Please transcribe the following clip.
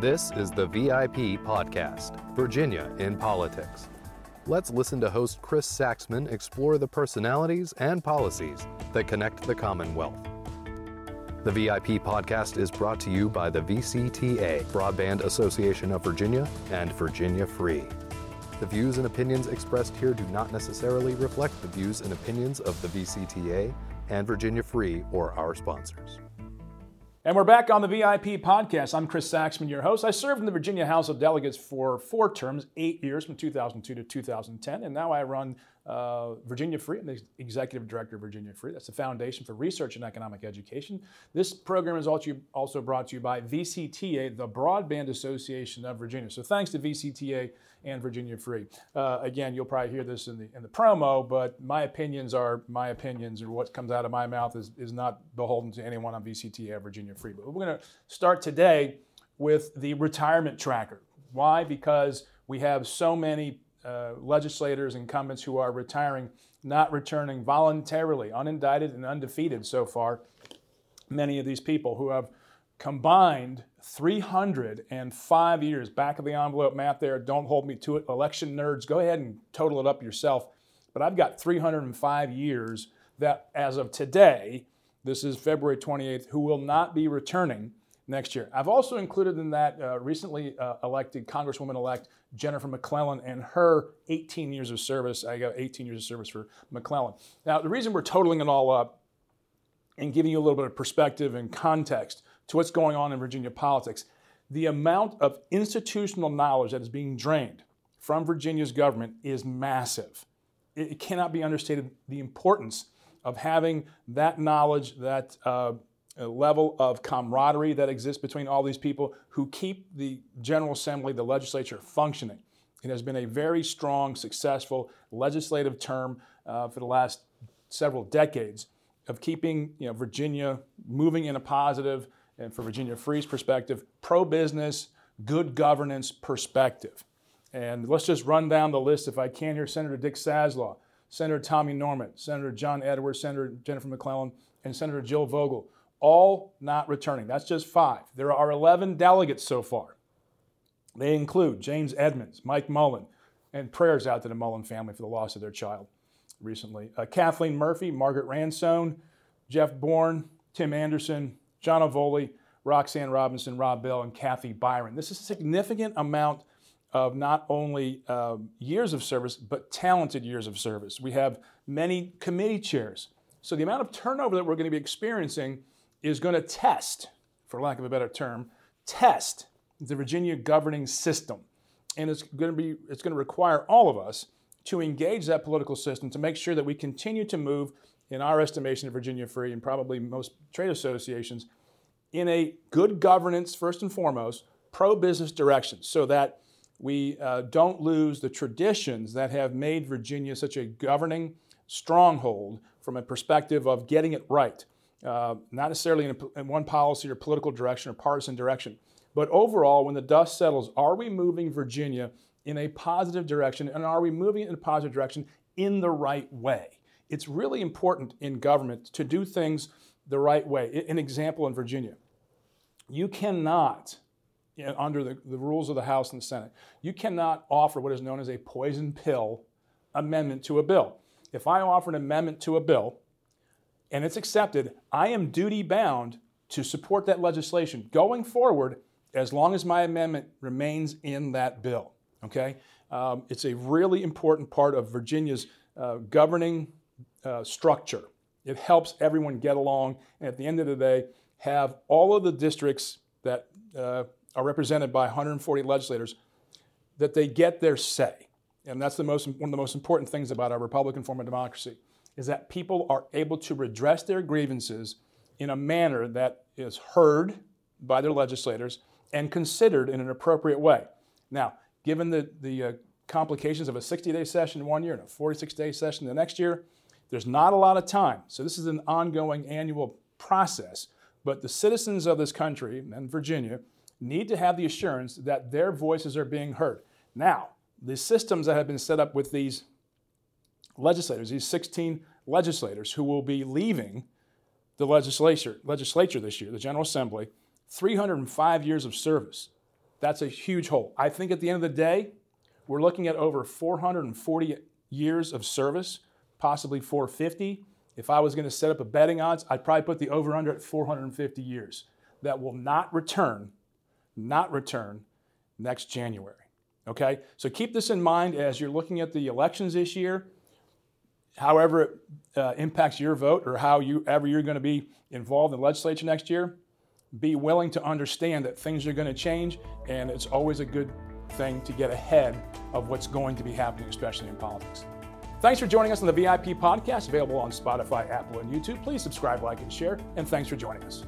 This is the VIP Podcast, Virginia in Politics. Let's listen to host Chris Saxman explore the personalities and policies that connect the Commonwealth. The VIP podcast is brought to you by the VCTA, Broadband Association of Virginia, and Virginia Free. The views and opinions expressed here do not necessarily reflect the views and opinions of the VCTA and Virginia Free or our sponsors. And we're back on the VIP podcast. I'm Chris Saxman, your host. I served in the Virginia House of Delegates for four terms, eight years from 2002 to 2010, and now I run uh, Virginia Free. I'm the executive director of Virginia Free. That's the Foundation for Research and Economic Education. This program is also brought to you by VCTA, the Broadband Association of Virginia. So thanks to VCTA and Virginia Free. Uh, again, you'll probably hear this in the in the promo, but my opinions are my opinions, or what comes out of my mouth is, is not beholden to anyone on VCTA or Virginia Free. But we're going to start today with the retirement tracker. Why? Because we have so many uh, legislators, incumbents who are retiring, not returning voluntarily, unindicted and undefeated so far. Many of these people who have combined 305 years. Back of the envelope math there. Don't hold me to it. Election nerds, go ahead and total it up yourself. But I've got 305 years that, as of today, this is February 28th, who will not be returning next year. I've also included in that uh, recently uh, elected Congresswoman elect Jennifer McClellan and her 18 years of service. I got 18 years of service for McClellan. Now, the reason we're totaling it all up and giving you a little bit of perspective and context to what's going on in Virginia politics, the amount of institutional knowledge that is being drained from Virginia's government is massive. It, cannot be understated the importance of having that knowledge, that uh, level of camaraderie that exists between all these people who keep the General Assembly, the legislature, functioning. It has been a very strong, successful legislative term uh, for the last several decades of keeping you know, Virginia moving in a positive, and for Virginia Free's perspective, pro business, good governance perspective. And let's just run down the list if I can here Senator Dick Saslaw, Senator Tommy Norment, Senator John Edwards, Senator Jennifer McClellan, and Senator Jill Vogel, all not returning. That's just five. There are 11 delegates so far. They include James Edmunds, Mike Mullin, and prayers out to the Mullin family for the loss of their child recently. Uh, Kathleen Murphy, Margaret Ransone, Jeff Bourne, Tim Anderson, John Avoli, Roxann Robinson, Rob Bell, and Kathy Byron. This is a significant amount of not only uh, years of service, but talented years of service. We have many committee chairs. So the amount of turnover that we're going to be experiencing is going to test, for lack of a better term, test the Virginia governing system. And it's going to be it's going to require all of us to engage that political system to make sure that we continue to move in our estimation of Virginia Free and probably most trade associations in a good governance, first and foremost, pro business direction, so that we uh, don't lose the traditions that have made Virginia such a governing stronghold from a perspective of getting it right. Uh, not necessarily in, a, in one policy or political direction or partisan direction, but overall, when the dust settles, are we moving Virginia in a positive direction and are we moving in a positive direction in the right way? It's really important in government to do things the right way. An example in Virginia you cannot, under the, the rules of the House and the Senate, you cannot offer what is known as a poison pill amendment to a bill. If I offer an amendment to a bill and it's accepted, I am duty bound to support that legislation going forward as long as my amendment remains in that bill. Okay? Um, it's a really important part of Virginia's uh, governing uh, structure. It helps everyone get along, and at the end of the day, have all of the districts that uh, are represented by 140 legislators that they get their say. And that's the most, one of the most important things about our Republican form of democracy is that people are able to redress their grievances in a manner that is heard by their legislators and considered in an appropriate way. Now, given the, the uh, complications of a 60 day session one year and a 46 day session the next year, there's not a lot of time. So, this is an ongoing annual process. But the citizens of this country and Virginia need to have the assurance that their voices are being heard. Now, the systems that have been set up with these legislators, these 16 legislators who will be leaving the legislature, legislature this year, the General Assembly, 305 years of service. That's a huge hole. I think at the end of the day, we're looking at over 440 years of service, possibly 450. If I was going to set up a betting odds, I'd probably put the over under at 450 years. That will not return, not return next January. Okay? So keep this in mind as you're looking at the elections this year, however it uh, impacts your vote or however you're going to be involved in the legislature next year. Be willing to understand that things are going to change, and it's always a good thing to get ahead of what's going to be happening, especially in politics. Thanks for joining us on the VIP podcast, available on Spotify, Apple, and YouTube. Please subscribe, like, and share, and thanks for joining us.